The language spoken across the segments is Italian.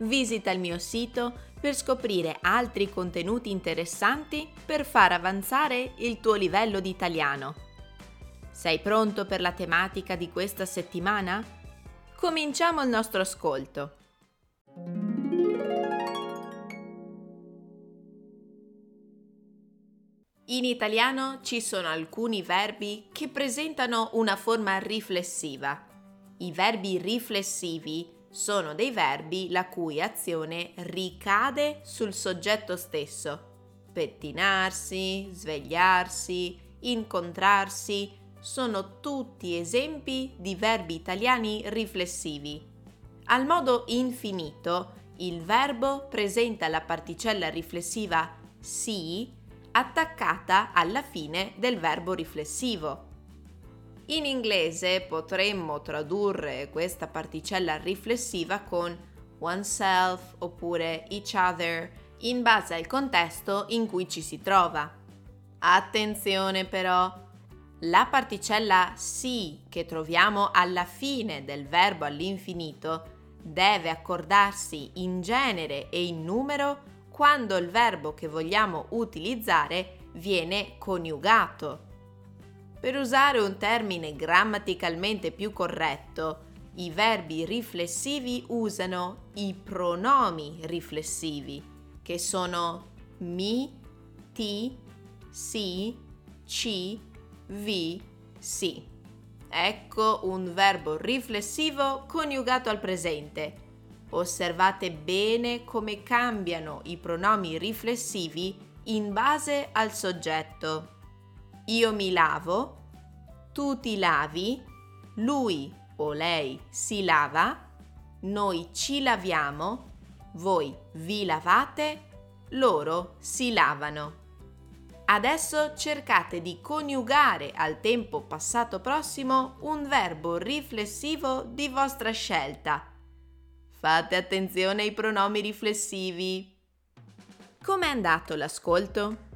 Visita il mio sito per scoprire altri contenuti interessanti per far avanzare il tuo livello di italiano. Sei pronto per la tematica di questa settimana? Cominciamo il nostro ascolto. In italiano ci sono alcuni verbi che presentano una forma riflessiva. I verbi riflessivi sono dei verbi la cui azione ricade sul soggetto stesso. Pettinarsi, svegliarsi, incontrarsi sono tutti esempi di verbi italiani riflessivi. Al modo infinito, il verbo presenta la particella riflessiva si attaccata alla fine del verbo riflessivo. In inglese potremmo tradurre questa particella riflessiva con oneself oppure each other in base al contesto in cui ci si trova. Attenzione però, la particella si che troviamo alla fine del verbo all'infinito deve accordarsi in genere e in numero quando il verbo che vogliamo utilizzare viene coniugato. Per usare un termine grammaticalmente più corretto, i verbi riflessivi usano i pronomi riflessivi, che sono mi, ti, si, ci, vi, si. Ecco un verbo riflessivo coniugato al presente Osservate bene come cambiano i pronomi riflessivi in base al soggetto. Io mi lavo, tu ti lavi, lui o lei si lava, noi ci laviamo, voi vi lavate, loro si lavano. Adesso cercate di coniugare al tempo passato prossimo un verbo riflessivo di vostra scelta Fate attenzione ai pronomi riflessivi. Com'è andato l'ascolto?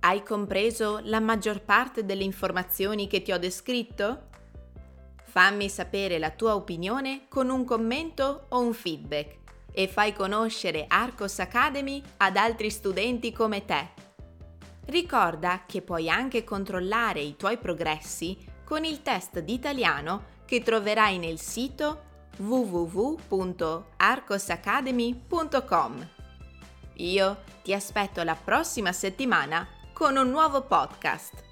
Hai compreso la maggior parte delle informazioni che ti ho descritto? Fammi sapere la tua opinione con un commento o un feedback e fai conoscere Arcos Academy ad altri studenti come te. Ricorda che puoi anche controllare i tuoi progressi con il test di italiano che troverai nel sito www.arcosacademy.com. Io ti aspetto la prossima settimana con un nuovo podcast.